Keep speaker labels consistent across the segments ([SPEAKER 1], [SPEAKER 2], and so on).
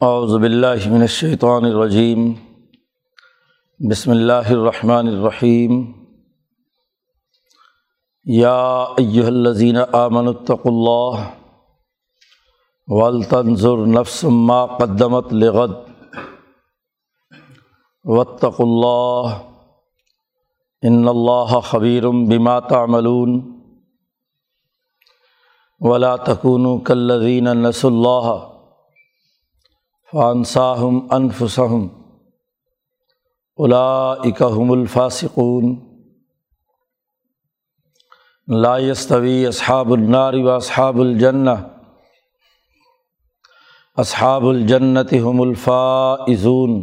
[SPEAKER 1] اعوذ باللہ من الشیطان الرجیم۔ بسم اللہ الرحمن الرحیم۔ یا ایہا الذین آمنوا اتقوا اللہ ولتنظر نفس ما قدمت لغد۔ واتقوا اللہ ان اللہ خبیر بما تعملون۔ ولا تکونوا کالذین نسوا اللہ۔ فانصاہم انفسہم اولئک الفاسقون۔ لا يستوي اصحاب النار و اصحاب الجنہ۔ اصحاب الجنت هم الفائزون۔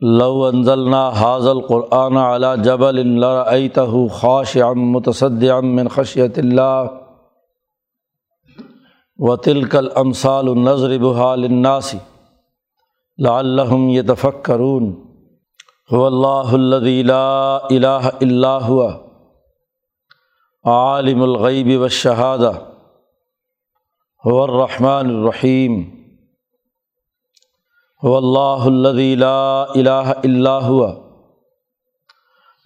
[SPEAKER 1] لو انزلنا هذا القرآن على جبل لرأيته خاشعا متصدعا من خشية الله و تلک الامثال النظر للناس لعلہم یتفکرون هو اللہ الذی لا الہ الا هو، عالم الغیب والشہادہ هو الرحمن الرحیم هو اللہ الذی لا الہ الا هو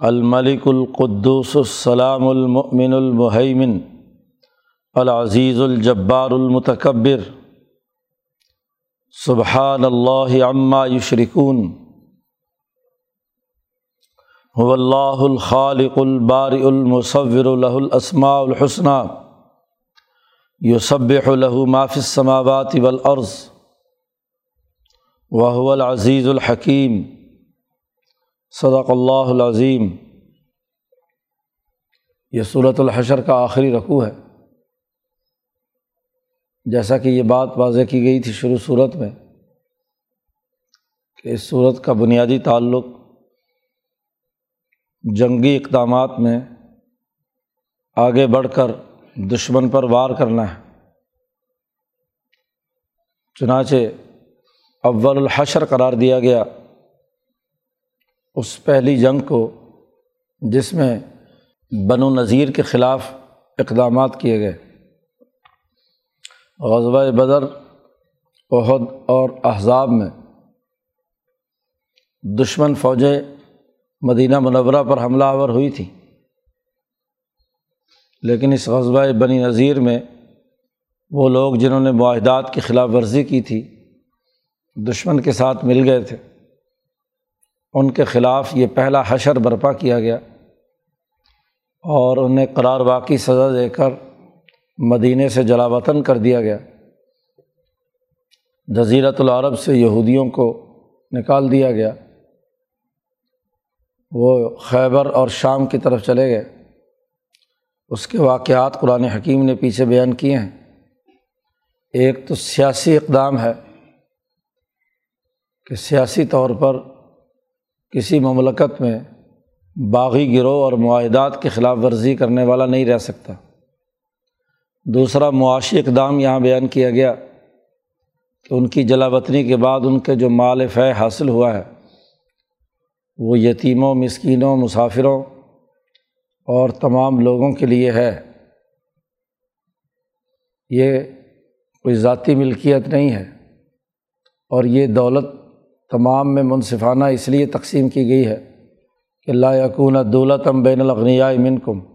[SPEAKER 1] الملک القدوس السلام المؤمن المحیمن العزیز الجبار المتکبر. سبحان اللہ عما یشرکون. هو اللہ الخالق البارئ المصور له الاسماء الحسنى يسبح له ما في السماوات والارض. وهو العزیز الحکیم. صدق اللہ العظیم. یہ صورت الحشر کا آخری رقوع ہے. جیسا کہ یہ بات واضح کی گئی تھی شروع صورت میں کہ اس صورت کا بنیادی تعلق جنگی اقدامات میں آگے بڑھ کر دشمن پر وار کرنا ہے۔ چنانچہ اول الحشر قرار دیا گیا۔ اس پہلی جنگ کو جس میں بن و نذیر کے خلاف اقدامات کیے گئے۔ غزوہ بدر عہد اور احزاب میں دشمن فوجیں مدینہ منورہ پر حملہ آور ہوئی تھیں لیکن اس غزوہ بنی نذیر میں وہ لوگ جنہوں نے معاہدات کی خلاف ورزی کی تھی، دشمن کے ساتھ مل گئے تھے۔ ان کے خلاف یہ پہلا حشر برپا کیا گیا اور انہیں قرار واقعی سزا دے کر مدینہ سے جلا وطن کر دیا گیا۔ جزیرت العرب سے یہودیوں کو نکال دیا گیا۔ وہ خیبر اور شام کی طرف چلے گئے۔ اس کے واقعات قرآن حکیم نے پیچھے بیان کیے ہیں۔ ایک تو سیاسی اقدام ہے کہ سیاسی طور پر کسی مملکت میں باغی گروہ اور معاہدات کی خلاف ورزی کرنے والا نہیں رہ سکتا۔ دوسرا معاشی اقدام یہاں بیان کیا گیا کہ ان کی جلا وطنی کے بعد ان کے جو مال فے حاصل ہوا ہے، وہ یتیموں، مسکینوں، مسافروں اور تمام لوگوں کے لیے ہے۔ یہ کوئی ذاتی ملکیت نہیں ہے اور یہ دولت تمام میں منصفانہ اس لیے تقسیم کی گئی ہے کہ اللہ یقون دولت بین الاغنیاء منکم۔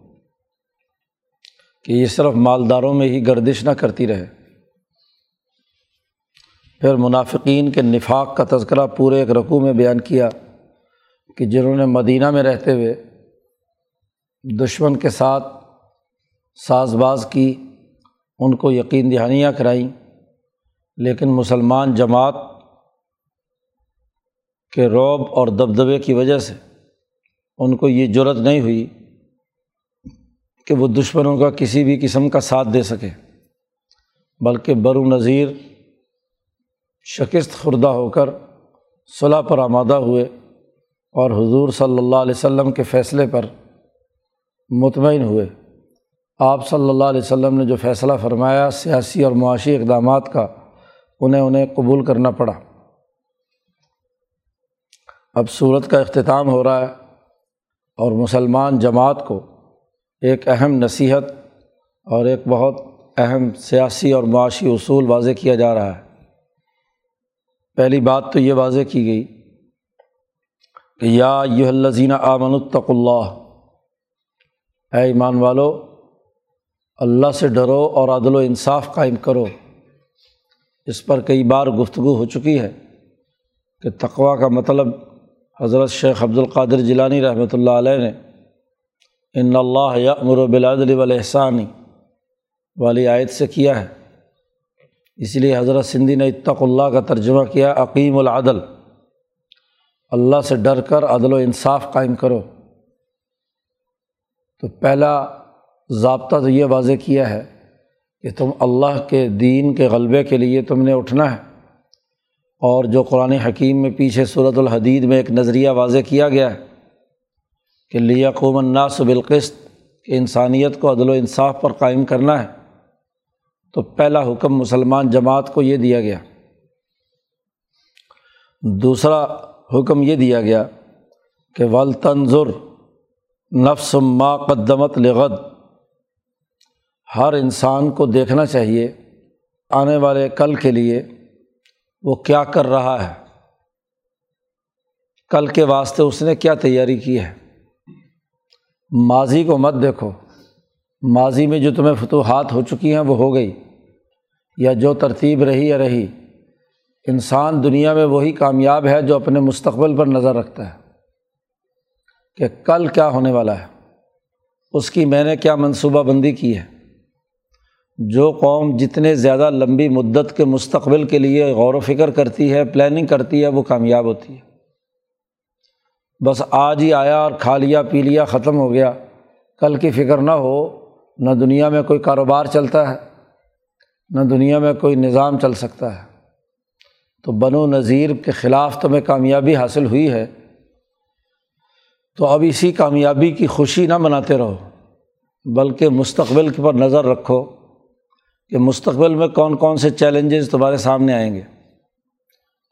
[SPEAKER 1] کہ یہ صرف مالداروں میں ہی گردش نہ کرتی رہے۔ پھر منافقین کے نفاق کا تذکرہ پورے ایک رقوع میں بیان کیا کہ جنہوں نے مدینہ میں رہتے ہوئے دشمن کے ساتھ ساز باز کی، ان کو یقین دہانیاں کرائیں۔ لیکن مسلمان جماعت کے روب اور دبدبے کی وجہ سے ان کو یہ جرت نہیں ہوئی۔ کہ وہ دشمنوں کا کسی بھی قسم کا ساتھ دے سکے۔ بلکہ بر و نظیر شکست خوردہ ہو کر صلاح پر آمادہ ہوئے اور حضور صلی اللہ علیہ وسلم کے فیصلے پر مطمئن ہوئے۔ آپ صلی اللہ علیہ وسلم نے جو فیصلہ فرمایا، سیاسی اور معاشی اقدامات کا، انہیں انہیں قبول کرنا پڑا۔ اب صورت کا اختتام ہو رہا ہے اور مسلمان جماعت کو ایک اہم نصیحت اور ایک بہت اہم سیاسی اور معاشی اصول واضح کیا جا رہا ہے۔ پہلی بات تو یہ واضح کی گئی کہ یا یہ الزین آمن الطق اللہ۔ اے ایمان والو، اللہ سے ڈرو اور عدل و انصاف قائم کرو۔ اس پر کئی بار گفتگو ہو چکی ہے کہ تقوا کا مطلب حضرت شیخ عبد القادر جیلانی رحمۃ اللہ علیہ نے ان اللہ یامر و بلادل والاحسانی والی آیت سے کیا ہے؟ اس لیے حضرت سندھی نے اتق اللہ کا ترجمہ کیا عقیم العدل۔ اللہ سے ڈر کر عدل و انصاف قائم کرو۔ تو پہلا ضابطہ تو یہ واضح کیا ہے کہ تم اللہ کے دین کے غلبے کے لیے تم نے اٹھنا ہے۔ اور جو قرآن حکیم میں پیچھے صورت الحدید میں ایک نظریہ واضح کیا گیا ہے۔ کہ لیا قوم الناس بالقسط، کہ انسانیت کو عدل و انصاف پر قائم کرنا ہے۔ تو پہلا حکم مسلمان جماعت کو یہ دیا گیا۔ دوسرا حکم یہ دیا گیا کہ ول تنظر نفس ما قدمت لغد۔ ہر انسان کو دیکھنا چاہیے آنے والے کل کے لیے وہ کیا کر رہا ہے۔ کل کے واسطے اس نے کیا تیاری کی ہے۔ ماضی کو مت دیکھو۔ ماضی میں جو تمہیں فتوحات ہو چکی ہیں وہ ہو گئی، یا جو ترتیب رہی یا رہی۔ انسان دنیا میں وہی کامیاب ہے جو اپنے مستقبل پر نظر رکھتا ہے۔ کہ کل کیا ہونے والا ہے؟ اس کی میں نے کیا منصوبہ بندی کی ہے؟ جو قوم جتنے زیادہ لمبی مدت کے مستقبل کے لیے غور و فکر کرتی ہے پلاننگ کرتی ہے، وہ کامیاب ہوتی ہے۔ بس آج ہی آیا اور کھا لیا، پی لیا، ختم ہو گیا۔ کل کی فکر نہ ہو، نہ دنیا میں کوئی کاروبار چلتا ہے، نہ دنیا میں کوئی نظام چل سکتا ہے۔ تو بن و نذیر کے خلاف تمہیں کامیابی حاصل ہوئی ہے۔ تو اب اسی کامیابی کی خوشی نہ مناتے رہو، بلکہ مستقبل پر نظر رکھو کہ مستقبل میں کون کون سے چیلنجز تمہارے سامنے آئیں گے۔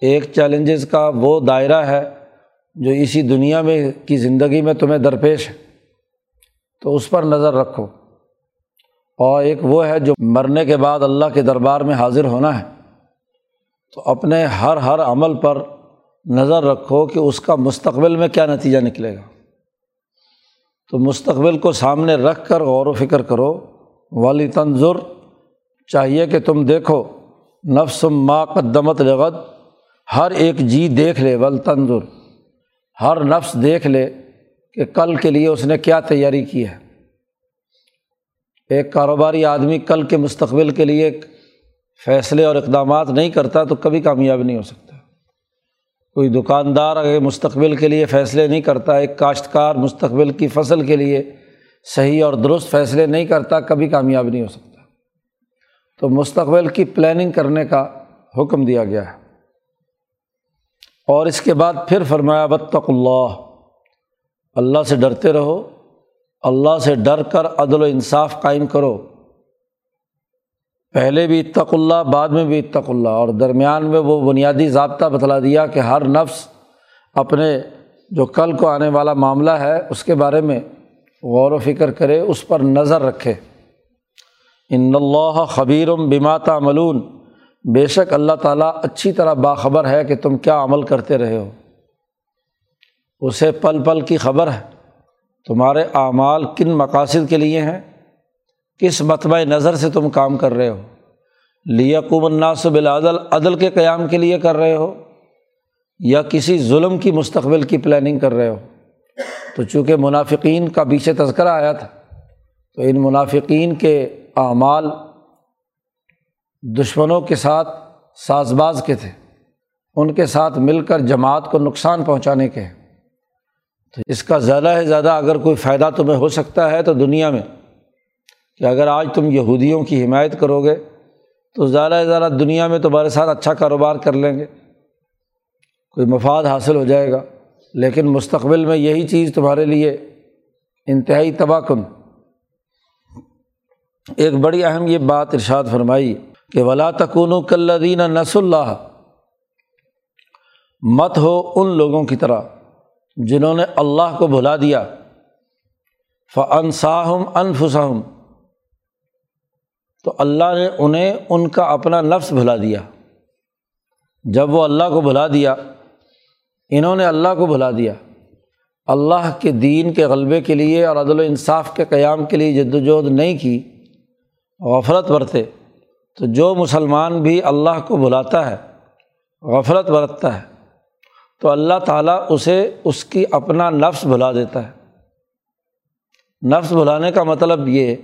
[SPEAKER 1] ایک چیلنجز کا وہ دائرہ ہے جو اسی دنیا میں کی زندگی میں تمہیں درپیش ہے، تو اس پر نظر رکھو۔ اور ایک وہ ہے جو مرنے کے بعد اللہ کے دربار میں حاضر ہونا ہے، تو اپنے ہر ہر عمل پر نظر رکھو کہ اس کا مستقبل میں کیا نتیجہ نکلے گا۔ تو مستقبل کو سامنے رکھ کر غور و فکر کرو۔ والی تنظر، چاہیے کہ تم دیکھو، نفس ما قدمت لغت ہر ایک جی دیکھ لے۔ ول تنظر۔ ہر نفس دیکھ لے کہ کل کے لیے اس نے کیا تیاری کی ہے۔ ایک کاروباری آدمی کل کے مستقبل کے لیے فیصلے اور اقدامات نہیں کرتا تو کبھی کامیاب نہیں ہو سکتا۔ کوئی دکاندار اگر مستقبل کے لیے فیصلے نہیں کرتا، ایک کاشتکار مستقبل کی فصل کے لیے صحیح اور درست فیصلے نہیں کرتا، کبھی کامیاب نہیں ہو سکتا۔ تو مستقبل کی پلاننگ کرنے کا حکم دیا گیا ہے۔ اور اس کے بعد پھر فرمایا بطق اللہ اللہ سے ڈرتے رہو۔ اللہ سے ڈر کر عدل و انصاف قائم کرو۔ پہلے بھی اتق اللہ، بعد میں بھی اتق اللہ۔ اور درمیان میں وہ بنیادی ضابطہ بتلا دیا کہ ہر نفس اپنے جو کل کو آنے والا معاملہ ہے، اس کے بارے میں غور و فکر کرے، اس پر نظر رکھے۔ ان اللہ خبیرم بماتا ملون بے شک اللہ تعالیٰ اچھی طرح باخبر ہے کہ تم کیا عمل کرتے رہے ہو۔ اسے پل پل کی خبر ہے۔ تمہارے اعمال کن مقاصد کے لیے ہیں؟ کس متبۂ نظر سے تم کام کر رہے ہو؟ لیکم الناس بالعدل، عدل کے قیام کے لیے کر رہے ہو؟ یا کسی ظلم کی مستقبل کی پلاننگ کر رہے ہو؟ تو چونکہ منافقین کا پیچھے تذکرہ آیا تھا، تو ان منافقین کے اعمال دشمنوں کے ساتھ ساز باز کے تھے۔ ان کے ساتھ مل کر جماعت کو نقصان پہنچانے کے۔ ہیں تو اس کا زیادہ سے زیادہ اگر کوئی فائدہ تمہیں ہو سکتا ہے تو دنیا میں، کہ اگر آج تم یہودیوں کی حمایت کرو گے، تو زیادہ سے زیادہ دنیا میں تمہارے ساتھ اچھا کاروبار کر لیں گے۔ کوئی مفاد حاصل ہو جائے گا۔ لیکن مستقبل میں یہی چیز تمہارے لیے انتہائی تباہ کن۔ ایک بڑی اہم یہ بات ارشاد فرمائی۔ کہ ولا تکون و کلدین نس اللہ مت ہو ان لوگوں کی طرح جنہوں نے اللہ کو بھلا دیا۔ فنساہم انفسم تو اللہ نے انہیں ان کا اپنا نفس بھلا دیا۔ جب وہ اللہ کو بھلا دیا، انہوں نے اللہ کو بھلا دیا۔ اللہ کے دین کے غلبے کے لیے اور عدل و انصاف کے قیام کے لیے جد وجہد نہیں کی، غفلت برتے۔ تو جو مسلمان بھی اللہ کو بلاتا ہے، غفلت برتتا ہے، تو اللہ تعالیٰ اسے اس کی اپنا نفس بھلا دیتا ہے۔ نفس بھلانے کا مطلب یہ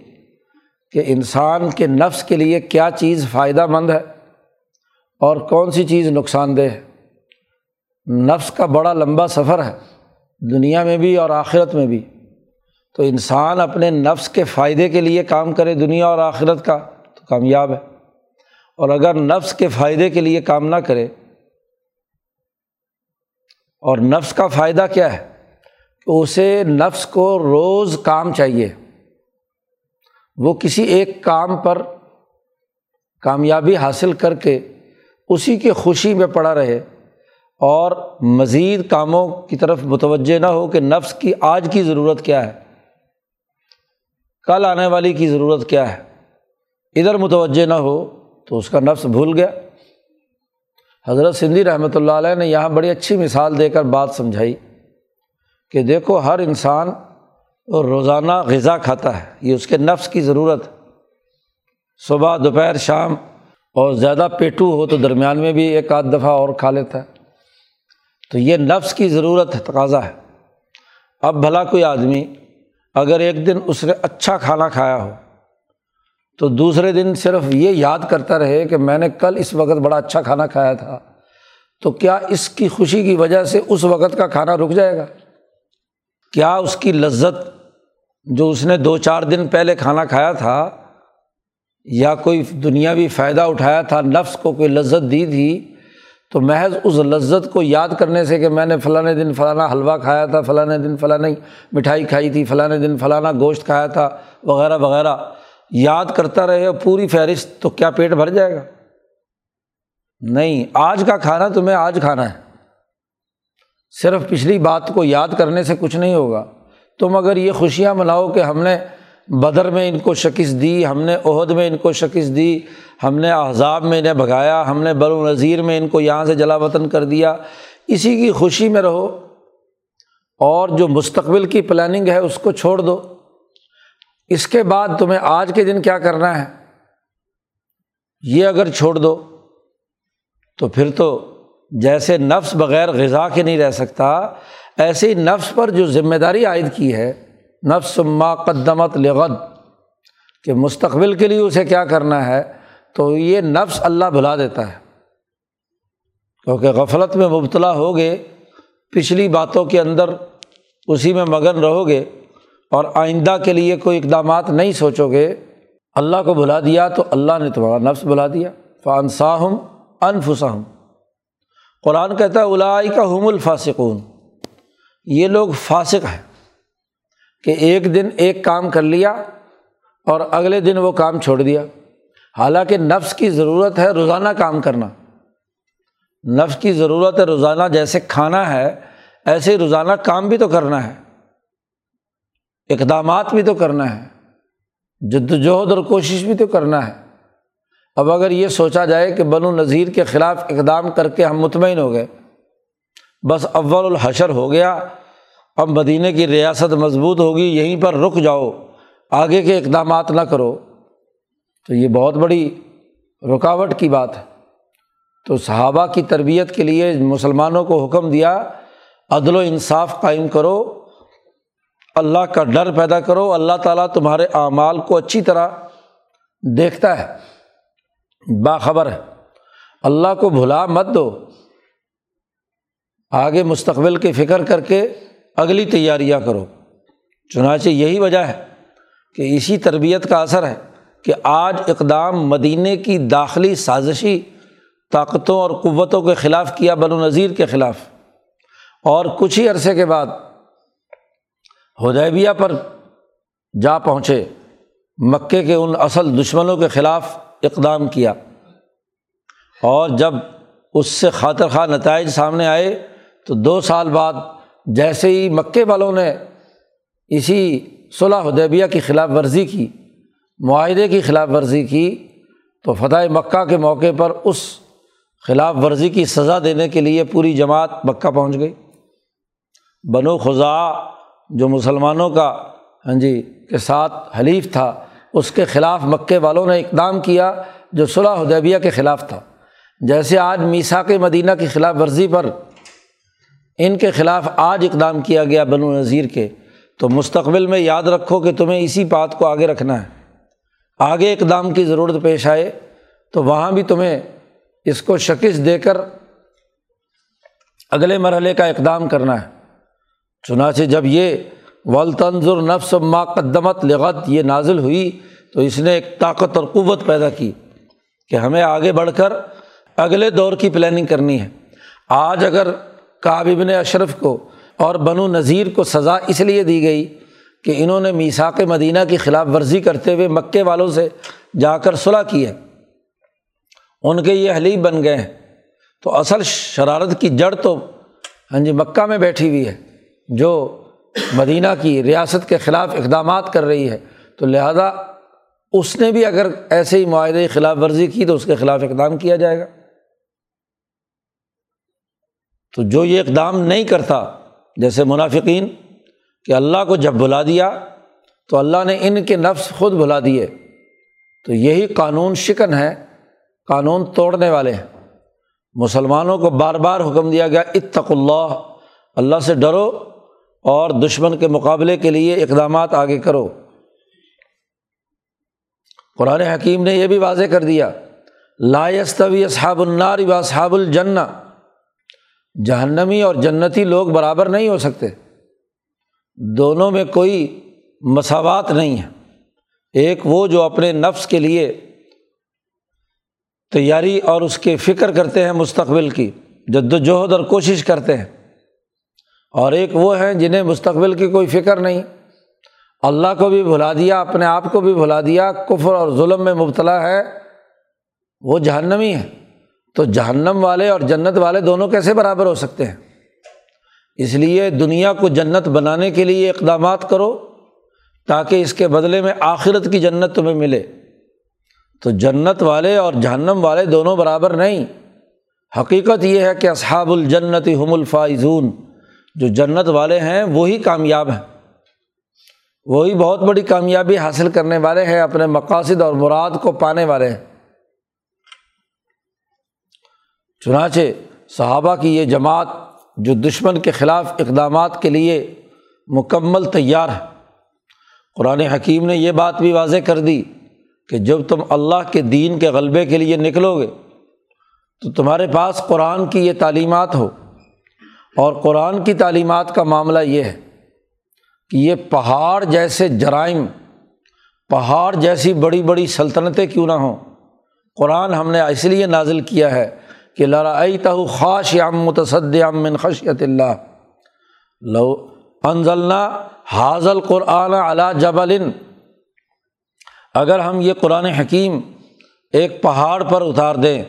[SPEAKER 1] کہ انسان کے نفس کے لیے کیا چیز فائدہ مند ہے اور کون سی چیز نقصان دہ ہے۔ نفس کا بڑا لمبا سفر ہے، دنیا میں بھی اور آخرت میں بھی۔ تو انسان اپنے نفس کے فائدے کے لیے کام کرے دنیا اور آخرت کا، تو کامیاب ہے۔ اور اگر نفس کے فائدے کے لیے کام نہ کرے، اور نفس کا فائدہ کیا ہے؟ کہ اسے نفس کو روز کام چاہیے۔ وہ کسی ایک کام پر کامیابی حاصل کر کے اسی کی خوشی میں پڑا رہے، اور مزید کاموں کی طرف متوجہ نہ ہو کہ نفس کی آج کی ضرورت کیا ہے، کل آنے والی کی ضرورت کیا ہے۔ ادھر متوجہ نہ ہو تو اس کا نفس بھول گیا۔ حضرت سندھی رحمۃ اللہ علیہ نے یہاں بڑی اچھی مثال دے کر بات سمجھائی کہ دیکھو ہر انسان روزانہ غذا کھاتا ہے، یہ اس کے نفس کی ضرورت۔ صبح، دوپہر، شام اور زیادہ پیٹو ہو تو درمیان میں بھی ایک آدھ دفعہ اور کھا لیتا ہے۔ تو یہ نفس کی ضرورت ہے تقاضا ہے۔ اب بھلا کوئی آدمی اگر ایک دن اس نے اچھا کھانا کھایا ہو تو دوسرے دن صرف یہ یاد کرتا رہے کہ میں نے کل اس وقت بڑا اچھا کھانا کھایا تھا۔ تو کیا اس کی خوشی کی وجہ سے اس وقت کا کھانا رک جائے گا؟ کیا اس کی لذت جو اس نے دو چار دن پہلے کھانا کھایا تھا یا کوئی دنیاوی فائدہ اٹھایا تھا، نفس کو کوئی لذت دی تھی، تو محض اس لذت کو یاد کرنے سے کہ میں نے فلاں دن فلانا حلوہ کھایا تھا، فلاں دن فلاں مٹھائی کھائی تھی، فلاں دن فلانا گوشت کھایا تھا، وغیرہ وغیرہ۔ یاد کرتا رہے پوری فہرست تو کیا پیٹ بھر جائے گا؟ نہیں، آج کا کھانا تمہیں آج کھانا ہے۔ صرف پچھلی بات کو یاد کرنے سے کچھ نہیں ہوگا۔ تم اگر یہ خوشیاں مناؤ کہ ہم نے بدر میں ان کو شکست دی، ہم نے عہد میں ان کو شکست دی، ہم نے احزاب میں انہیں بھگایا، ہم نے بر نظیر میں ان کو یہاں سے جلا وطن کر دیا۔ اسی کی خوشی میں رہو اور جو مستقبل کی پلاننگ ہے اس کو چھوڑ دو۔ اس کے بعد تمہیں آج کے دن کیا کرنا ہے؟ یہ اگر چھوڑ دو، تو پھر تو جیسے نفس بغیر غذا کے نہیں رہ سکتا ایسے ہی نفس پر جو ذمہ داری عائد کی ہے، نفس ما قدمت لغد، کہ مستقبل کے لیے اسے کیا کرنا ہے، تو یہ نفس اللہ بھلا دیتا ہے۔ کیونکہ غفلت میں مبتلا ہوگے، پچھلی باتوں کے اندر اسی میں مگن رہو گے اور آئندہ کے لیے کوئی اقدامات نہیں سوچو گے، اللہ کو بلا دیا تو اللہ نے تمہارا نفس بلا دیا۔ فانساہم انفسم قرآن کہتا ہے الائی کا حم الفاسقون۔ یہ لوگ فاسق ہیں کہ ایک دن ایک کام کر لیا اور اگلے دن وہ کام چھوڑ دیا۔ حالانکہ نفس کی ضرورت ہے روزانہ کام کرنا۔ نفس کی ضرورت ہے روزانہ جیسے کھانا ہے، ایسے روزانہ کام بھی تو کرنا ہے۔ اقدامات بھی تو کرنا ہے، جد وجہد اور کوشش بھی تو کرنا ہے۔ اب اگر یہ سوچا جائے کہ بن و نذیر کے خلاف اقدام کر کے ہم مطمئن ہو گئے، بس اول الحشر ہو گیا، اب مدینہ کی ریاست مضبوط ہوگی، یہیں پر رک جاؤ، آگے کے اقدامات نہ کرو۔ تو یہ بہت بڑی رکاوٹ کی بات ہے۔ تو صحابہ کی تربیت کے لیے مسلمانوں کو حکم دیا، عدل و انصاف قائم کرو۔ اللہ کا ڈر پیدا کرو، اللہ تعالیٰ تمہارے اعمال کو اچھی طرح دیکھتا ہے، باخبر ہے۔ اللہ کو بھلا مت دو۔ آگے مستقبل کی فکر کر کے اگلی تیاریاں کرو۔ چنانچہ یہی وجہ ہے کہ اسی تربیت کا اثر ہے کہ آج اقدام مدینہ کی داخلی سازشی طاقتوں اور قوتوں کے خلاف کیا بن و نظیر کے خلاف۔ اور کچھ ہی عرصے کے بعد ہدیبیہ پر جا پہنچے، مکے کے ان اصل دشمنوں کے خلاف اقدام کیا۔ اور جب اس سے خاطر خواہ نتائج سامنے آئے، تو دو سال بعد جیسے ہی مکے والوں نے اسی صلاح حدیبیہ کی خلاف ورزی کی، معاہدے کی خلاف ورزی کی، تو فتح مکہ کے موقع پر اس خلاف ورزی کی سزا دینے کے لیے پوری جماعت مکہ پہنچ گئی۔ بنو خزا جو مسلمانوں کا ہاں جی کے ساتھ حلیف تھا، اس کے خلاف مکے والوں نے اقدام کیا جو صلاح حدیبیہ کے خلاف تھا۔ جیسے آج میسا کے مدینہ کی خلاف ورزی پر ان کے خلاف آج اقدام کیا گیا بنو نذیر کے، تو مستقبل میں یاد رکھو کہ تمہیں اسی بات کو آگے رکھنا ہے۔ آگے اقدام کی ضرورت پیش آئے تو وہاں بھی تمہیں اس کو شکست دے کر اگلے مرحلے کا اقدام کرنا ہے۔ چنانچہ جب یہ ولطنظر نفس ما قدمت لغت یہ نازل ہوئی تو اس نے ایک طاقت اور قوت پیدا کی کہ ہمیں آگے بڑھ کر اگلے دور کی پلاننگ کرنی ہے۔ آج اگر کابن اشرف کو اور بنو نذیر کو سزا اس لیے دی گئی کہ انہوں نے میساک مدینہ کی خلاف ورزی کرتے ہوئے مکے والوں سے جا کر صلاح کی ہے، ان کے یہ حلیب بن گئے ہیں۔ تو اصل شرارت کی جڑ تو ہاں جی مکہ میں بیٹھی ہوئی ہے۔ جو مدینہ کی ریاست کے خلاف اقدامات کر رہی ہے، تو لہٰذا اس نے بھی اگر ایسے ہی معاہدے خلاف ورزی کی تو اس کے خلاف اقدام کیا جائے گا۔ تو جو یہ اقدام نہیں کرتا، جیسے منافقین، کہ اللہ کو جب بلا دیا تو اللہ نے ان کے نفس خود بلا دیے، تو یہی قانون شکن ہے، قانون توڑنے والے ہیں۔ مسلمانوں کو بار بار حکم دیا گیا اتق اللہ اللہ سے ڈرو۔ اور دشمن کے مقابلے کے لیے اقدامات آگے کرو۔ قرآن حکیم نے یہ بھی واضح کر دیا لائستوی اصحاب النار و اصحاب الجن جہنمی اور جنتی لوگ برابر نہیں ہو سکتے۔ دونوں میں کوئی مساوات نہیں ہے۔ ایک وہ جو اپنے نفس کے لیے تیاری اور اس کے فکر کرتے ہیں مستقبل کی جد وجہد اور کوشش کرتے ہیں۔ اور ایک وہ ہیں جنہیں مستقبل کی کوئی فکر نہیں۔ اللہ کو بھی بھلا دیا، اپنے آپ کو بھی بھلا دیا۔ کفر اور ظلم میں مبتلا ہے، وہ جہنمی ہے تو جہنم والے اور جنت والے دونوں کیسے برابر ہو سکتے ہیں؟ اس لیے دنیا کو جنت بنانے کے لیے اقدامات کرو، تاکہ اس کے بدلے میں آخرت کی جنت تمہیں ملے۔ تو جنت والے اور جہنم والے دونوں برابر نہیں۔ حقیقت یہ ہے کہ اصحاب الجنت ہم الفائزون۔ جو جنت والے ہیں، وہی کامیاب ہیں۔ وہی بہت بڑی کامیابی حاصل کرنے والے ہیں، اپنے مقاصد اور مراد کو پانے والے ہیں۔ چنانچہ صحابہ کی یہ جماعت جو دشمن کے خلاف اقدامات کے لیے مکمل تیار ہے۔ قرآن حکیم نے یہ بات بھی واضح کر دی کہ جب تم اللہ کے دین کے غلبے کے لیے نکلو گے، تو تمہارے پاس قرآن کی یہ تعلیمات ہو۔ اور قرآن کی تعلیمات کا معاملہ یہ ہے کہ یہ پہاڑ جیسے جرائم، پہاڑ جیسی بڑی بڑی سلطنتیں کیوں نہ ہوں؟ قرآن ہم نے اس لیے نازل کیا ہے کہ لڑائی تہ خاش یم متصد من خشیت اللہ لو انزلنا حاضل قرآن علا جبل۔ اگر ہم یہ قرآن حکیم ایک پہاڑ پر اتار دیں،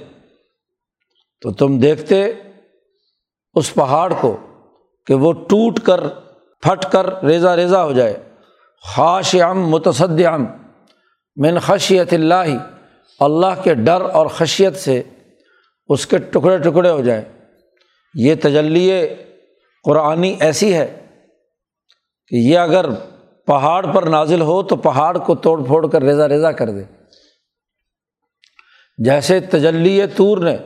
[SPEAKER 1] تو تم دیکھتے اس پہاڑ کو کہ وہ ٹوٹ کر، پھٹ کر ریزا ریزا ہو جائے۔ خاش ام متصد ام من خشیت اللہ۔ اللہ کے ڈر اور خشیت سے اس کے ٹکڑے ٹکڑے ہو جائیں یہ تجلی قرآنی ایسی ہے کہ یہ اگر پہاڑ پر نازل ہو تو پہاڑ کو توڑ پھوڑ کر ریزا ریزا کر دے۔ جیسے تجلی طور نے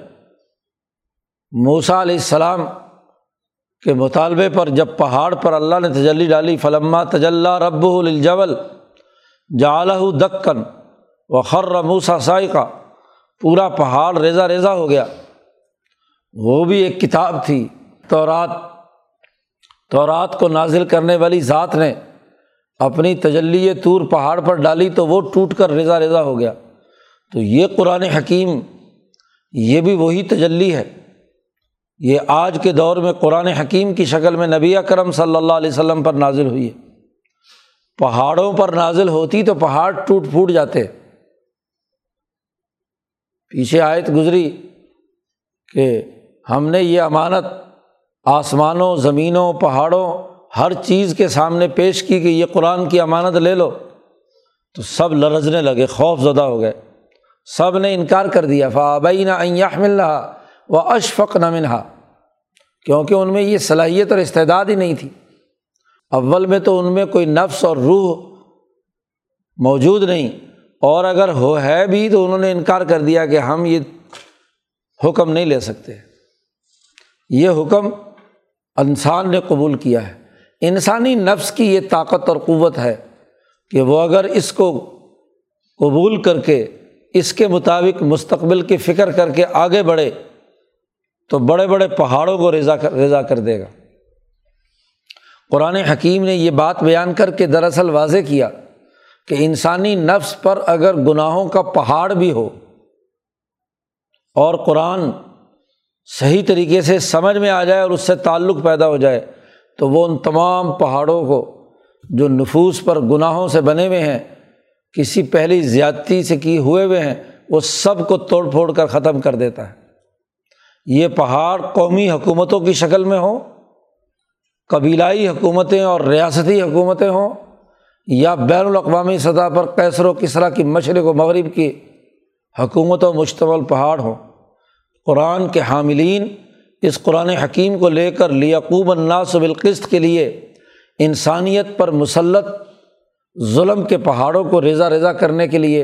[SPEAKER 1] موسا علیہ السلام کے مطالبے پر جب پہاڑ پر اللہ نے تجلی ڈالی، فلما تجلّہ رب الجول جالہ دکن و خر موسا سائقہ، پورا پہاڑ ریزا ریزا ہو گیا۔ وہ بھی ایک کتاب تھی۔ تو رات تو رات کو نازل کرنے والی ذات نے اپنی تجلی طور پہاڑ پر ڈالی تو وہ ٹوٹ کر ریزا ریزا ہو گیا۔ تو یہ قرآن حکیم، یہ بھی وہی تجلی ہے۔ یہ آج کے دور میں قرآن حکیم کی شکل میں نبی اکرم صلی اللہ علیہ وسلم پر نازل ہوئی ہے۔ پہاڑوں پر نازل ہوتی تو پہاڑ ٹوٹ پھوٹ جاتے۔ پیچھے آیت گزری کہ ہم نے یہ امانت آسمانوں، زمینوں، پہاڑوں، ہر چیز کے سامنے پیش کی کہ یہ قرآن کی امانت لے لو۔ تو سب لرزنے لگے، خوف زدہ ہو گئے۔ سب نے انکار کر دیا فابئی نہ مل رہا وہ اشفق نہ منہا کیونکہ ان میں یہ صلاحیت اور استعداد ہی نہیں تھی۔ اول میں تو ان میں کوئی نفس اور روح موجود نہیں۔ اور اگر ہو ہے بھی تو انہوں نے انکار کر دیا کہ ہم یہ حکم نہیں لے سکتے۔ یہ حکم انسان نے قبول کیا ہے۔ انسانی نفس کی یہ طاقت اور قوت ہے کہ وہ اگر اس کو قبول کر کے اس کے مطابق مستقبل کی فکر کر کے آگے بڑھے تو بڑے بڑے پہاڑوں کو رضا کر رضا کر دے گا۔ قرآن حکیم نے یہ بات بیان کر کے دراصل واضح کیا کہ انسانی نفس پر اگر گناہوں کا پہاڑ بھی ہو اور قرآن صحیح طریقے سے سمجھ میں آ جائے اور اس سے تعلق پیدا ہو جائے تو وہ ان تمام پہاڑوں کو جو نفوس پر گناہوں سے بنے ہوئے ہیں، کسی پہلی زیادتی سے کی ہوئے ہوئے ہیں، وہ سب کو توڑ پھوڑ کر ختم کر دیتا ہے۔ یہ پہاڑ قومی حکومتوں کی شکل میں ہوں، قبیلائی حکومتیں اور ریاستی حکومتیں ہوں، یا بین الاقوامی سطح پر کیسر و کسرا کی مشرق و مغرب کی حکومت و مشتمل پہاڑ ہوں۔ قرآن کے حاملین اس قرآن حکیم کو لے کر لیقوب الناس بالقسط کے لیے انسانیت پر مسلط ظلم کے پہاڑوں کو رضا رضا کرنے کے لیے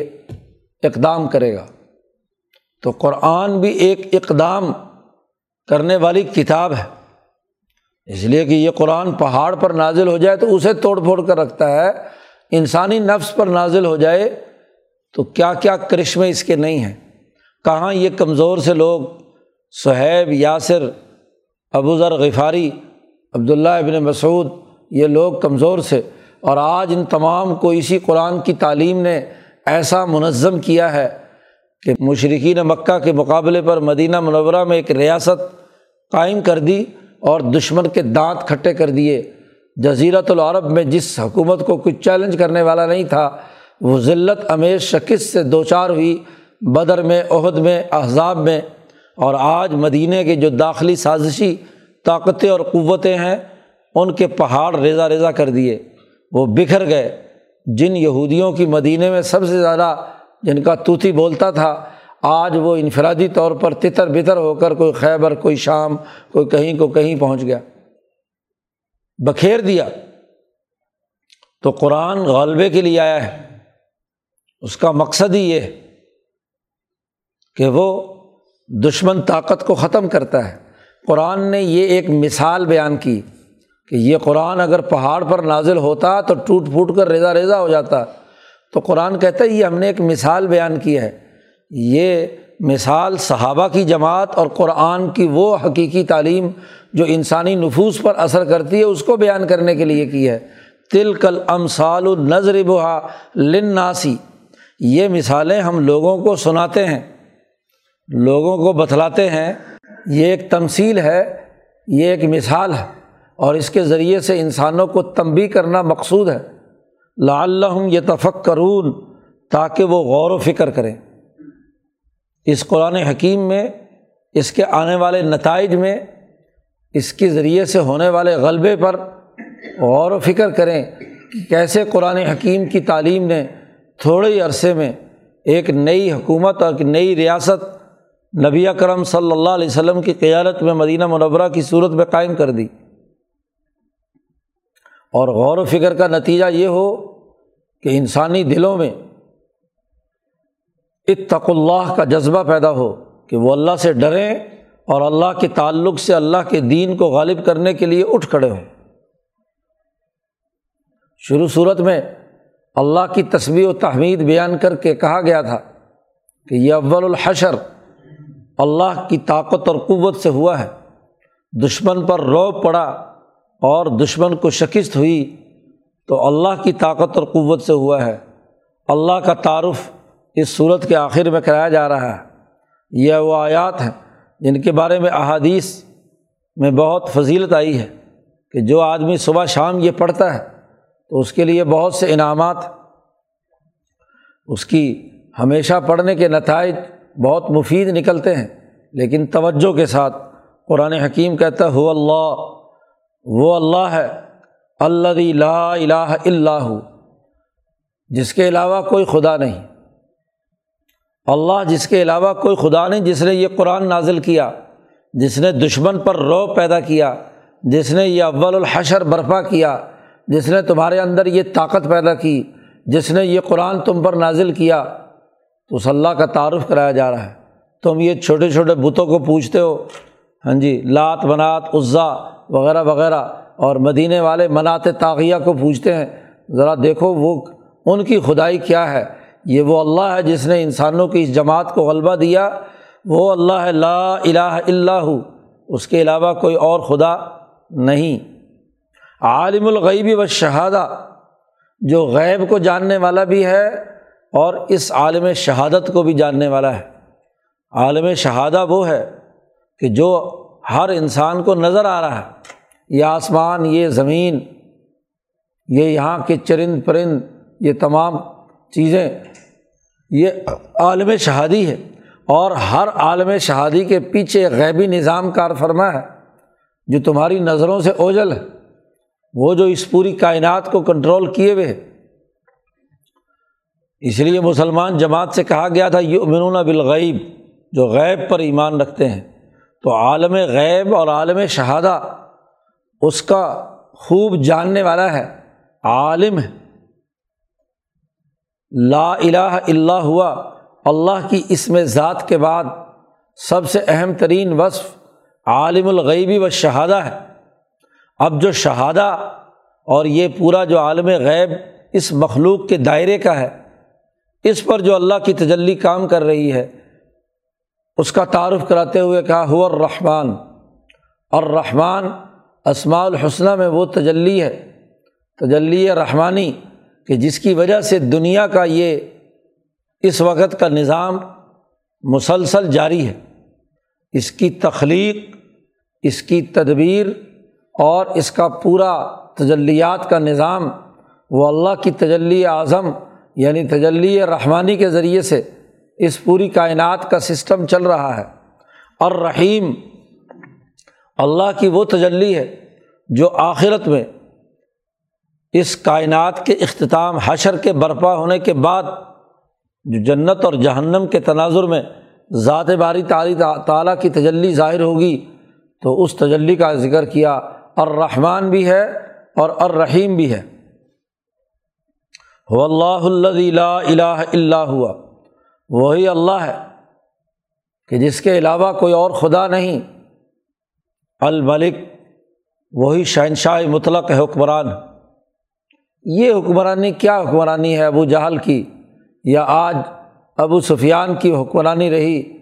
[SPEAKER 1] اقدام کرے گا۔ تو قرآن بھی ایک اقدام کرنے والی کتاب ہے۔ اس لیے کہ یہ قرآن پہاڑ پر نازل ہو جائے تو اسے توڑ پھوڑ کر رکھتا ہے۔ انسانی نفس پر نازل ہو جائے تو کیا کیا کرشمے اس کے نہیں ہیں۔ کہاں یہ کمزور سے لوگ صہیب یاسر، ابو ذر غفاری، عبداللہ ابن مسعود، یہ لوگ کمزور سے اور آج ان تمام کو اسی قرآن کی تعلیم نے ایسا منظم کیا ہے۔ کہ مشرقین مکہ کے مقابلے پر مدینہ منورہ میں ایک ریاست قائم کر دی اور دشمن کے دانت کھٹے کر دیے۔ جزیرت العرب میں جس حکومت کو کچھ چیلنج کرنے والا نہیں تھا، وہ ذلت امیش شکست سے دو چار ہوئی بدر میں عہد میں، احزاب میں۔ اور آج مدینہ کے جو داخلی سازشی طاقتیں اور قوتیں ہیں، ان کے پہاڑ ریزا ریزا کر دیے۔ وہ بکھر گئے۔ جن یہودیوں کی مدینہ میں سب سے زیادہ جن کا توتی بولتا تھا، آج وہ انفرادی طور پر تتر بتر ہو کر کوئی خیبر، کوئی شام، کوئی کہیں کو کہیں پہنچ گیا۔ بکھیر دیا۔ تو قرآن غالبے کے لیے آیا ہے۔ اس کا مقصد ہی یہ کہ وہ دشمن طاقت کو ختم کرتا ہے۔ قرآن نے یہ ایک مثال بیان کی کہ یہ قرآن اگر پہاڑ پر نازل ہوتا تو ٹوٹ پھوٹ کر ریزا ریزا ہو جاتا۔ تو قرآن کہتا ہے، یہ ہم نے ایک مثال بیان کی ہے۔ یہ مثال صحابہ کی جماعت اور قرآن کی وہ حقیقی تعلیم جو انسانی نفوس پر اثر کرتی ہے، اس کو بیان کرنے کے لیے کی ہے۔ تل کل امسال النظر بہا لن ناسی یہ مثالیں ہم لوگوں کو سناتے ہیں، لوگوں کو بتلاتے ہیں۔ یہ ایک تمثیل ہے، یہ ایک مثال ہے اور اس کے ذریعے سے انسانوں کو تنبی کرنا مقصود ہے۔ اللہ یہ تفق کرون تاکہ وہ غور و فکر کریں۔ اس قرآن حکیم میں، اس کے آنے والے نتائج میں، اس کے ذریعے سے ہونے والے غلبے پر غور و فکر کریں کہ کیسے قرآن حکیم کی تعلیم نے تھوڑے ہی عرصے میں ایک نئی حکومت اور ایک نئی ریاست نبی کرم صلی اللہ علیہ وسلم کی قیادت میں مدینہ منورہ کی صورت میں قائم کر دی۔ اور غور و فکر کا نتیجہ یہ ہو کہ انسانی دلوں میں اتق اللہ کا جذبہ پیدا ہو کہ وہ اللہ سے ڈریں اور اللہ کے تعلق سے اللہ کے دین کو غالب کرنے کے لیے اٹھ کھڑے ہوں۔ شروع صورت میں اللہ کی تصویر و تحمید بیان کر کے کہا گیا تھا کہ یہ اول الحشر اللہ کی طاقت اور قوت سے ہوا ہے۔ دشمن پر روب پڑا اور دشمن کو شکست ہوئی تو اللہ کی طاقت اور قوت سے ہوا ہے۔ اللہ کا تعارف اس صورت کے آخر میں کرایا جا رہا ہے۔ یہ وہ آیات ہیں جن کے بارے میں احادیث میں بہت فضیلت آئی ہے کہ جو آدمی صبح شام یہ پڑھتا ہے تو اس کے لیے بہت سے انعامات، اس کی ہمیشہ پڑھنے کے نتائج بہت مفید نکلتے ہیں۔ لیکن توجہ کے ساتھ قرآن حکیم کہتا ہو اللہ وہ اللہ ہے اللہ لا الہ اللہ جس کے علاوہ کوئی خدا نہیں۔ اللہ جس کے علاوہ کوئی خدا نہیں، جس نے یہ قرآن نازل کیا، جس نے دشمن پر رو پیدا کیا، جس نے یہ اول الحشر برپا کیا، جس نے تمہارے اندر یہ طاقت پیدا کی، جس نے یہ قرآن تم پر نازل کیا۔ تو اس اللہ کا تعارف کرایا جا رہا ہے۔ تم یہ چھوٹے چھوٹے بتوں کو پوچھتے ہو ہاں جی لات منات عزا وغیرہ وغیرہ اور مدینے والے منات تاغیہ کو پوچھتے ہیں، ذرا دیکھو وہ ان کی خدائی کیا ہے؟ یہ وہ اللہ ہے جس نے انسانوں کی اس جماعت کو غلبہ دیا۔ وہ اللہ ہے، لا الہ اللہ اس کے علاوہ کوئی اور خدا نہیں۔ عالم الغیبی و شہادہ جو غیب کو جاننے والا بھی ہے اور اس عالم شہادت کو بھی جاننے والا ہے۔ عالم شہادہ وہ ہے کہ جو ہر انسان کو نظر آ رہا ہے، یہ آسمان، یہ زمین، یہ یہاں کے چرند پرند، یہ تمام چیزیں، یہ عالم شہادی ہے۔ اور ہر عالم شہادی کے پیچھے غیبی نظام کار فرما ہے، جو تمہاری نظروں سے اوجل ہے۔ وہ جو اس پوری کائنات کو کنٹرول کیے ہوئے ہے۔ اس لیے مسلمان جماعت سے کہا گیا تھا یہ امنون بالغیب، جو غیب پر ایمان رکھتے ہیں۔ تو عالم غیب اور عالم شہادہ اس کا خوب جاننے والا ہے، عالم ہے۔ لا الہ اللہ ہوا، اللہ کی اس میں ذات کے بعد سب سے اہم ترین وصف عالم الغیبی و شہادہ ہے۔ اب جو شہادہ اور یہ پورا جو عالم غیب اس مخلوق کے دائرے کا ہے، اس پر جو اللہ کی تجلی کام کر رہی ہے اس کا تعارف کراتے ہوئے کہا، ہو الرحمٰن. اور رحمان اسماع الحسنہ میں وہ تجلی ہے، تجلی رحمانی، کہ جس کی وجہ سے دنیا کا یہ اس وقت کا نظام مسلسل جاری ہے۔ اس کی تخلیق، اس کی تدبیر اور اس کا پورا تجلیات کا نظام وہ اللہ کی تجلی اعظم یعنی تجلی رحمانی کے ذریعے سے اس پوری کائنات کا سسٹم چل رہا ہے۔ اور رحیم اللہ کی وہ تجلی ہے جو آخرت میں اس کائنات کے اختتام حشر کے برپا ہونے کے بعد جو جنت اور جہنم کے تناظر میں ذات باری تعلی تعلیٰ کی تجلی ظاہر ہوگی، تو اس تجلی کا ذکر کیا الرحمٰن بھی ہے اور الرحیم بھی ہے۔ اللہ الہ اللہ ہوا۔ وہی اللہ ہے کہ جس کے علاوہ کوئی اور خدا نہیں۔ الملک، وہی شہنشاہ مطلق ہے حکمران۔ یہ حکمرانی، کیا حکمرانی ہے ابو جہل کی؟ یا آج ابو سفیان کی حکمرانی رہی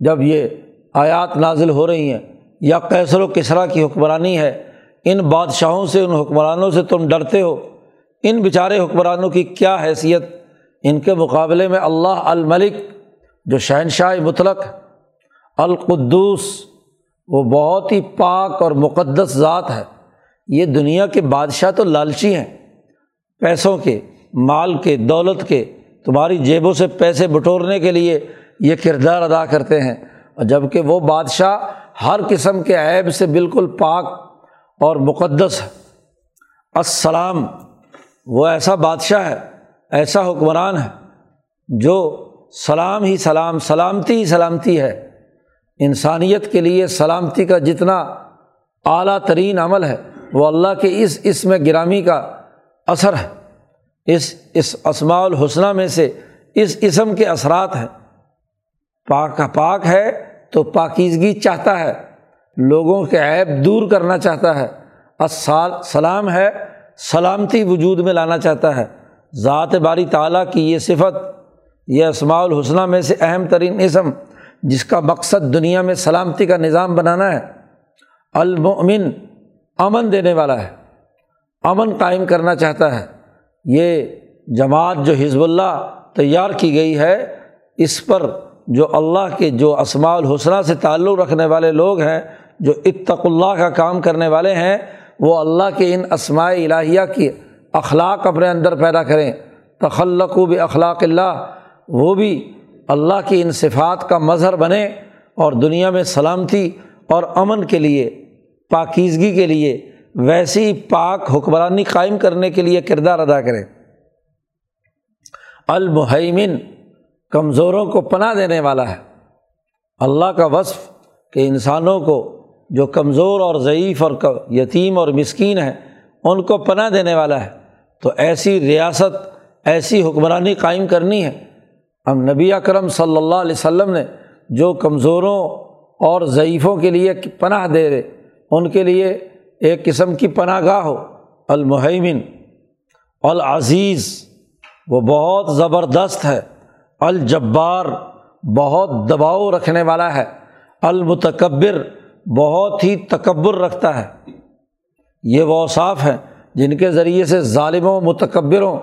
[SPEAKER 1] جب یہ آیات نازل ہو رہی ہیں؟ یا کیسر و کسرا کی حکمرانی ہے؟ ان بادشاہوں سے، ان حکمرانوں سے تم ڈرتے ہو؟ ان بیچارے حکمرانوں کی کیا حیثیت؟ ان کے مقابلے میں اللہ الملک، جو شہنشاہ مطلق، القدوس، وہ بہت ہی پاک اور مقدس ذات ہے۔ یہ دنیا کے بادشاہ تو لالچی ہیں۔ پیسوں کے، مال کے، دولت کے، تمہاری جیبوں سے پیسے بٹورنے کے لیے یہ کردار ادا کرتے ہیں۔ اور جبکہ وہ بادشاہ ہر قسم کے عیب سے بالکل پاک اور مقدس ہے۔ السلام، وہ ایسا بادشاہ ہے ایسا حکمران ہے جو سلام ہی سلام، سلامتی ہی سلامتی ہے۔ انسانیت کے لیے سلامتی کا جتنا اعلیٰ ترین عمل ہے، وہ اللہ کے اس اس میں گرامی کا اثر ہے۔ اس اس اسماع الحسنہ میں سے اس اسم کے اثرات ہیں۔ پاک پاک ہے تو پاکیزگی چاہتا ہے، لوگوں کے عیب دور کرنا چاہتا ہے۔ اسال سلام ہے، سلامتی وجود میں لانا چاہتا ہے۔ ذات باری تعالیٰ کی یہ صفت، یہ اسماع الحسنہ میں سے اہم ترین اسم، جس کا مقصد دنیا میں سلامتی کا نظام بنانا ہے۔ المؤمن امن دینے والا ہے، امن قائم کرنا چاہتا ہے۔ یہ جماعت جو حزب اللہ تیار کی گئی ہے، اس پر جو اللہ کے جو اسماع الحسنہ سے تعلق رکھنے والے لوگ ہیں، جو اتق اللہ کا کام کرنے والے ہیں، وہ اللہ کے ان اسماء الہیہ کی اخلاق اپنے اندر پیدا کریں۔ تخلق و بھی اخلاق اللہ۔ وہ بھی اللہ کی ان صفات کا مظہر بنے اور دنیا میں سلامتی اور امن کے لیے، پاکیزگی کے لیے، ویسی پاک حکمرانی قائم کرنے کے لیے کردار ادا کریں۔ المحیمن کمزوروں کو پناہ دینے والا ہے۔ اللہ کا وصف کہ انسانوں کو جو کمزور اور ضعیف اور یتیم اور مسکین ہیں، ان کو پناہ دینے والا ہے۔ تو ایسی ریاست، ایسی حکمرانی قائم کرنی ہے۔ ہم نبی اکرم صلی اللہ علیہ وسلم نے جو کمزوروں اور ضعیفوں کے لیے پناہ دے رہے، ان کے لیے ایک قسم کی پناہ گاہ ہو المحیمن العزیز۔ وہ بہت زبردست ہے، الجبار، بہت دباؤ رکھنے والا ہے، المتکبر، بہت ہی تکبر رکھتا ہے۔ یہ وہ اوصاف ہیں جن کے ذریعے سے ظالموں، متکبروں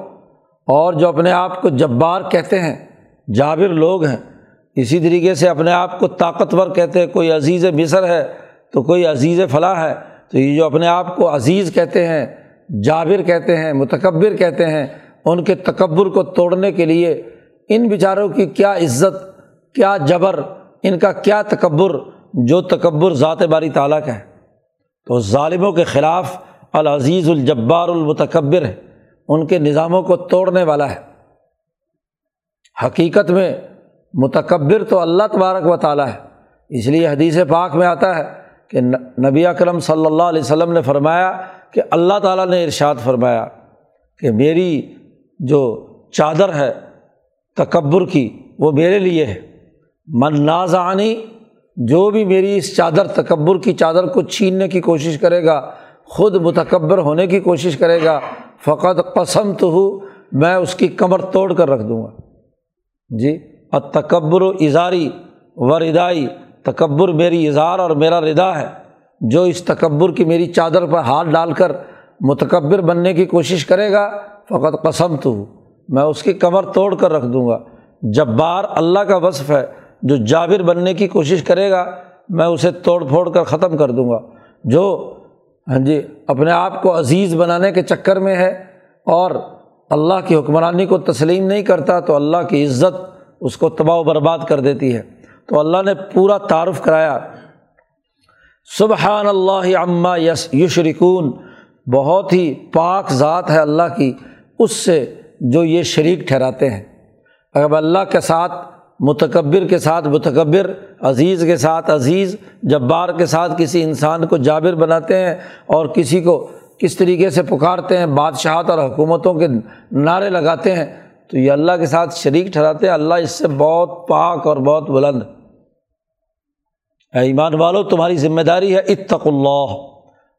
[SPEAKER 1] اور جو اپنے آپ کو جبار کہتے ہیں، جابر لوگ ہیں، اسی طریقے سے اپنے آپ کو طاقتور کہتے ہیں، کوئی عزیز مصر ہے تو کوئی عزیز فلاح ہے، تو یہ جو اپنے آپ کو عزیز کہتے ہیں، جابر کہتے ہیں، متکبر کہتے ہیں، ان کے تکبر کو توڑنے کے لیے ان بیچاروں کی کیا عزت، کیا جبر، ان کا کیا تکبر جو تکبر ذات باری تعالیٰ کا ہے۔ تو ظالموں کے خلاف العزیز الجبار المتکبر ہے، ان کے نظاموں کو توڑنے والا ہے۔ حقیقت میں متکبر تو اللہ تبارک و تعالیٰ ہے۔ اس لیے حدیث پاک میں آتا ہے کہ نبی اکرم صلی اللہ علیہ وسلم نے فرمایا کہ اللہ تعالیٰ نے ارشاد فرمایا کہ میری جو چادر ہے تکبر کی، وہ میرے لیے ہے۔ من نازانی جو بھی میری اس چادر، تکبر کی چادر کو چھیننے کی کوشش کرے گا خود متکبر ہونے کی کوشش کرے گا فقط قسم تو ہوں میں اس کی کمر توڑ کر رکھ دوں گا۔ جی اور تکبر و اظہاری و ردائی تکبر میری اظہار اور میرا ردا ہے۔ جو اس تکبر کی میری چادر پر ہاتھ ڈال کر متکبر بننے کی کوشش کرے گا فقط قسم تو ہوں میں اس کی کمر توڑ کر رکھ دوں گا۔ جب بار اللہ کا وصف ہے، جو جابر بننے کی کوشش کرے گا، میں اسے توڑ پھوڑ کر ختم کر دوں گا۔ جو ہاں جی اپنے آپ کو عزیز بنانے کے چکر میں ہے اور اللہ کی حکمرانی کو تسلیم نہیں کرتا تو اللہ کی عزت اس کو تباہ و برباد کر دیتی ہے۔ تو اللہ نے پورا تعارف کرایا۔ سبحان اللہ عما یس، یشرکون۔ بہت ہی پاک ذات ہے اللہ کی، اس سے جو یہ شریک ٹھہراتے ہیں۔ اگر اللہ کے ساتھ متکبر کے ساتھ متکبر، عزیز کے ساتھ عزیز، جبار کے ساتھ کسی انسان کو جابر بناتے ہیں اور کسی کو کس طریقے سے پکارتے ہیں، بادشاہت اور حکومتوں کے نعرے لگاتے ہیں، تو یہ اللہ کے ساتھ شریک ٹھہراتے ہیں۔ اللہ اس سے بہت پاک اور بہت بلند اے ایمان والو، تمہاری ذمہ داری ہے اتق اللہ۔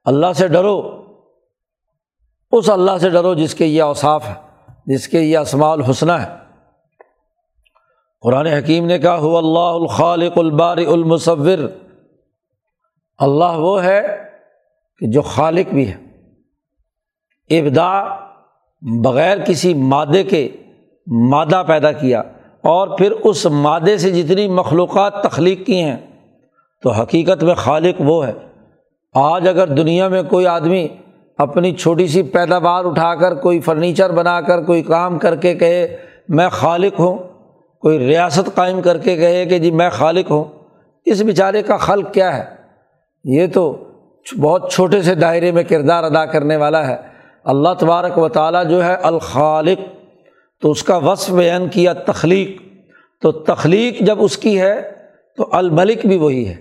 [SPEAKER 1] اللہ سے ڈرو۔ اس اللہ سے ڈرو جس کے یہ اوصاف ہے جس کے یہ اسماع الحسنہ ہے قرآن حکیم نے کہا ہو اللہ الخالق البار المصور. اللہ وہ ہے کہ جو خالق بھی ہے۔ ابدا بغیر کسی مادے کے مادہ پیدا کیا اور پھر اس مادے سے جتنی مخلوقات تخلیق کی ہیں، تو حقیقت میں خالق وہ ہے۔ آج اگر دنیا میں کوئی آدمی اپنی چھوٹی سی پیداوار اٹھا کر، کوئی فرنیچر بنا کر، کوئی کام کر کے کہے، میں خالق ہوں کوئی ریاست قائم کر کے کہے کہ جی میں خالق ہوں، اس بیچارے کا خلق کیا ہے؟ یہ تو بہت چھوٹے سے دائرے میں کردار ادا کرنے والا ہے۔ اللہ تبارک و تعالیٰ جو ہے الخالق، تو اس کا وصف بیان کیا تخلیق۔ تو تخلیق جب اس کی ہے، تو الملک بھی وہی ہے۔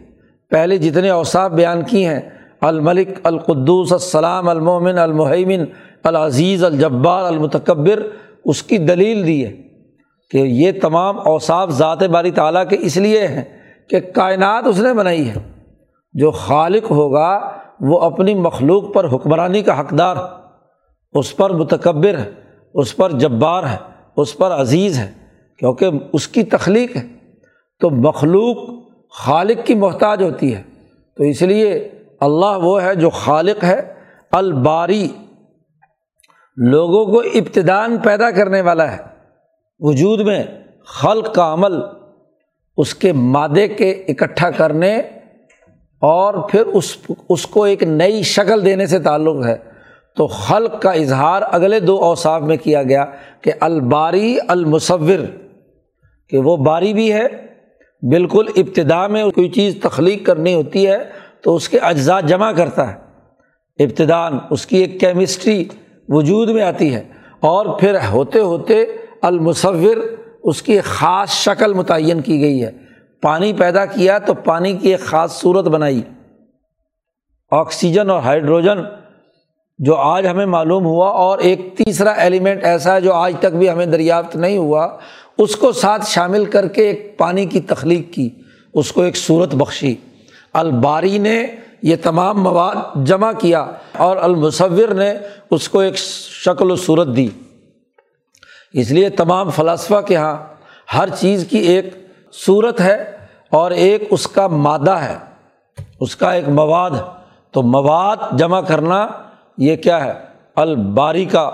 [SPEAKER 1] پہلے جتنے اوصاف بیان کی ہیں، الملک، القدوس، السلام المومن المحیمن العزیز، الجبار، المتکبر، اس کی دلیل دی ہے۔ کہ یہ تمام اوصاف ذات باری تعالیٰ کے اس لیے ہیں کہ کائنات اس نے بنائی ہے۔ جو خالق ہوگا، وہ اپنی مخلوق پر حکمرانی کا حقدار اس پر متکبر ہے، اس پر جبار ہے، اس پر عزیز ہے، کیونکہ اس کی تخلیق ہے۔ تو مخلوق خالق کی محتاج ہوتی ہے۔ تو اس لیے اللہ وہ ہے جو خالق ہے، الباری۔ لوگوں کو ابتدان پیدا کرنے والا ہے۔ وجود میں خلق کا عمل اس کے مادے کے اکٹھا کرنے اور پھر اس اس کو ایک نئی شکل دینے سے تعلق ہے۔ تو خلق کا اظہار اگلے دو اوصاف میں کیا گیا کہ الباری المصور، کہ وہ باری بھی ہے، بالکل ابتدا میں کوئی چیز تخلیق کرنی ہوتی ہے تو اس کے اجزاء جمع کرتا ہے۔ ابتدان اس کی ایک کیمسٹری وجود میں آتی ہے اور پھر ہوتے ہوتے المصور اس کی خاص شکل متعین کی گئی ہے۔ پانی پیدا کیا تو پانی کی ایک خاص صورت بنائی۔ آکسیجن اور ہائیڈروجن جو آج ہمیں معلوم ہوا اور ایک تیسرا ایلیمنٹ ایسا ہے جو آج تک بھی ہمیں دریافت نہیں ہوا، اس کو ساتھ شامل کر کے ایک پانی کی تخلیق کی، اس کو ایک صورت بخشی۔ الباری نے یہ تمام مواد جمع کیا اور المصور نے اس کو ایک شکل و صورت دی۔ اس لیے تمام فلاسفہ کے یہاں ہر چیز کی ایک صورت ہے اور ایک اس کا مادہ ہے، اس کا ایک مواد ہے۔ تو مواد جمع کرنا یہ کیا ہے؟ الباری کا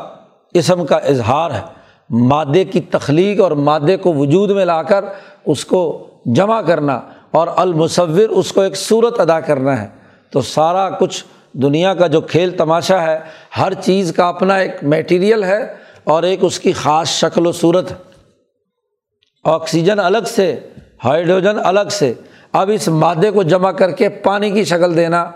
[SPEAKER 1] اسم کا اظہار ہے۔ مادے کی تخلیق اور مادے کو وجود میں لا کر اس کو جمع کرنا اور المصور اس کو ایک صورت ادا کرنا ہے۔ تو سارا کچھ دنیا کا جو کھیل تماشا ہے، ہر چیز کا اپنا ایک میٹیریل ہے۔ اور ایک اس کی خاص شکل و صورت۔ آکسیجن الگ سے، ہائیڈروجن الگ سے۔ اب اس مادے کو جمع کر کے پانی کی شکل دینا،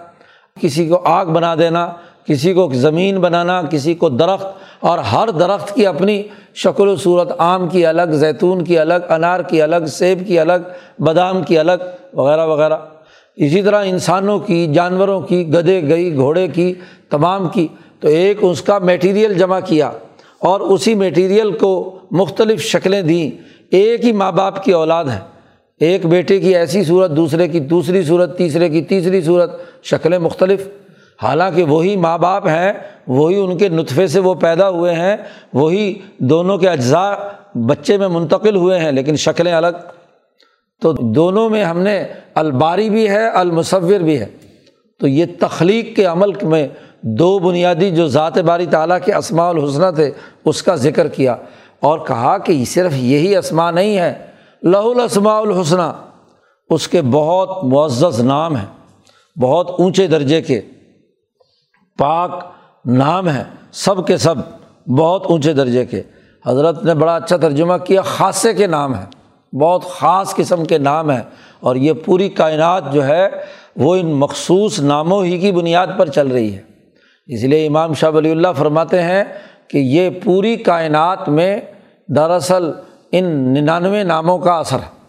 [SPEAKER 1] کسی کو آگ بنا دینا، کسی کو زمین بنانا، کسی کو درخت۔ اور ہر درخت کی اپنی شکل و صورت، آم کی الگ، زیتون کی الگ، انار کی الگ، سیب کی الگ، بادام کی الگ، وغیرہ وغیرہ۔ اسی طرح انسانوں کی، جانوروں کی، گدے، گئی، گھوڑے کی، تمام کی۔ تو ایک اس کا میٹیریل جمع کیا۔ اور اسی میٹیریل کو مختلف شکلیں دیں۔ ایک ہی ماں باپ کی اولاد ہے۔ ایک بیٹے کی ایسی صورت، دوسرے کی دوسری صورت، تیسرے کی تیسری صورت، شکلیں مختلف۔ حالانکہ وہی ماں باپ ہیں، وہی ان کے نطفے سے وہ پیدا ہوئے ہیں، وہی دونوں کے اجزاء بچے میں منتقل ہوئے ہیں، لیکن شکلیں الگ۔ تو دونوں میں ہم نے الباری بھی ہے، المصور بھی ہے۔ تو یہ تخلیق کے عمل میں دو بنیادی جو ذات باری تعالیٰ کے اسماع الحسنہ تھے، اس کا ذکر کیا اور کہا کہ صرف یہی اسماء نہیں ہے لہ الاسماء الحسنہ، اس کے بہت معزز نام ہیں، بہت اونچے درجے کے پاک نام ہیں، سب کے سب بہت اونچے درجے کے۔ حضرت نے بڑا اچھا ترجمہ کیا، خاصے کے نام ہیں، بہت خاص قسم کے نام ہیں اور یہ پوری کائنات جو ہے وہ ان مخصوص ناموں ہی کی بنیاد پر چل رہی ہے۔ اس لیے امام شاہ ولی اللہ فرماتے ہیں کہ یہ پوری کائنات میں دراصل ان ننانوے ناموں کا اثر ہے۔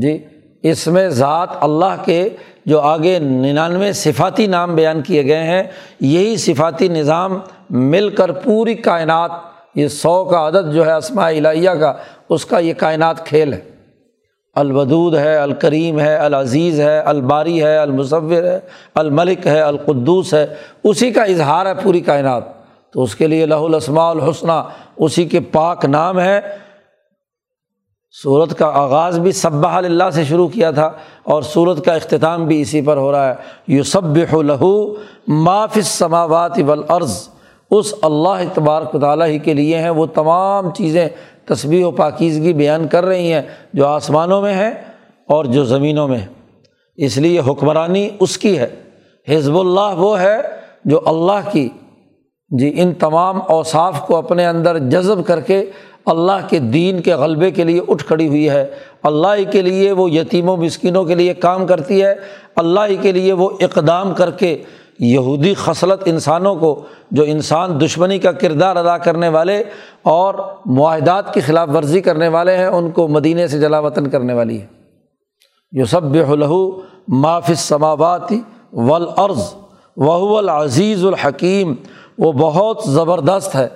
[SPEAKER 1] جی اس میں ذات اللہ کے جو آگے ننانوے صفاتی نام بیان کیے گئے ہیں، یہی صفاتی نظام مل کر پوری کائنات، یہ سو کا عدد جو ہے اسماء الہیہ کا، اس کا یہ کائنات کھیل ہے۔ الودود ہے، الکریم ہے، العزیز ہے، الباری ہے، المصور ہے، الملک ہے، القدوس ہے، اسی کا اظہار ہے پوری کائنات۔ تو اس کے لیے لہ الاسماء الحسنہ اسی کے پاک نام ہے۔ صورت کا آغاز بھی صبح اللہ سے شروع کیا تھا اور صورت کا اختتام بھی اسی پر ہو رہا ہے۔ یو سب لہو معاف سماوات ولعرض اس اللہ تبارک تعالیٰ ہی کے لیے ہیں، وہ تمام چیزیں تصویر و پاکیزگی بیان کر رہی ہیں، جو آسمانوں میں ہیں اور جو زمینوں میں اس لیے حکمرانی اس کی ہے۔ حزب اللہ وہ ہے جو اللہ کی جی ان تمام اوصاف کو اپنے اندر جذب کر کے اللہ کے دین کے غلبے کے لیے اٹھ کھڑی ہوئی ہے۔ اللہ ہی کے لیے وہ یتیم و مسکینوں کے لیے کام کرتی ہے۔ اللہ ہی کے لیے وہ اقدام کر کے یہودی خصلت انسانوں کو، جو انسان دشمنی کا کردار ادا کرنے والے اور معاہدات کی خلاف ورزی کرنے والے ہیں، ان کو مدینے سے جلا وطن کرنے والی ہے جو سب لہو معاف سماواتی ولعرض وہ العزیز الحکیم۔ وہ بہت زبردست ہے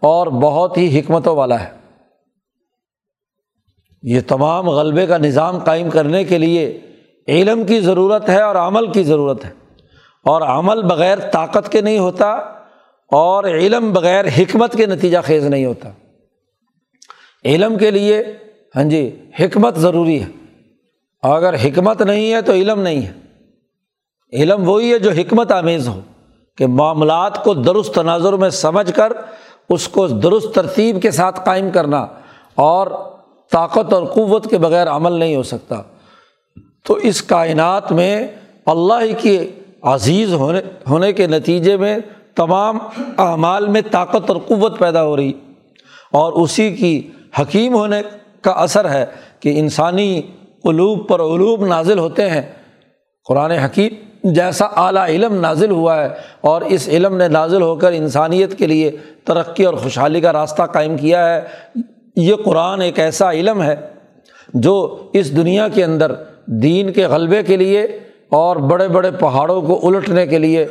[SPEAKER 1] اور بہت ہی حکمتوں والا ہے۔ یہ تمام غلبے کا نظام قائم کرنے کے لیے علم کی ضرورت ہے اور عمل کی ضرورت ہے۔ اور عمل بغیر طاقت کے نہیں ہوتا اور علم بغیر حکمت کے نتیجہ خیز نہیں ہوتا۔ علم کے لیے ہاں جی حکمت ضروری ہے۔ اگر حکمت نہیں ہے تو علم نہیں ہے۔ علم وہی ہے جو حکمت آمیز ہو کہ معاملات کو درست تناظر میں سمجھ کر اس کو درست ترتیب کے ساتھ قائم کرنا اور طاقت اور قوت کے بغیر عمل نہیں ہو سکتا۔ تو اس کائنات میں اللہ ہی کی عزیز ہونے ہونے کے نتیجے میں تمام اعمال میں طاقت اور قوت پیدا ہو رہی۔ اور اسی کی حکیم ہونے کا اثر ہے کہ انسانی قلوب پر علوب نازل ہوتے ہیں۔ قرآن حکیم جیسا اعلیٰ علم نازل ہوا ہے اور اس علم نے نازل ہو کر انسانیت کے لیے ترقی اور خوشحالی کا راستہ قائم کیا ہے۔ یہ قرآن ایک ایسا علم ہے جو اس دنیا کے اندر دین کے غلبے کے لیے اور بڑے بڑے پہاڑوں کو الٹنے کے لیے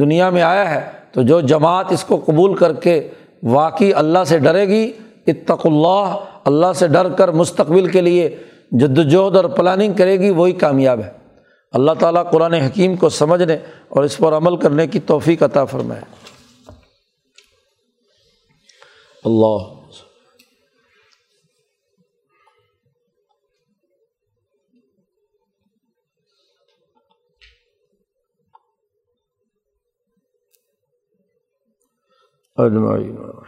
[SPEAKER 1] دنیا میں آیا ہے، تو جو جماعت اس کو قبول کر کے واقعی اللہ سے ڈرے گی اتق اللہ اللہ سے ڈر کر مستقبل کے لیے جدوجہد اور پلاننگ کرے گی، وہی کامیاب ہے۔ اللہ تعالیٰ قرآن حکیم کو سمجھنے اور اس پر عمل کرنے کی توفیق عطا فرمائے۔ اللہ اجمعین۔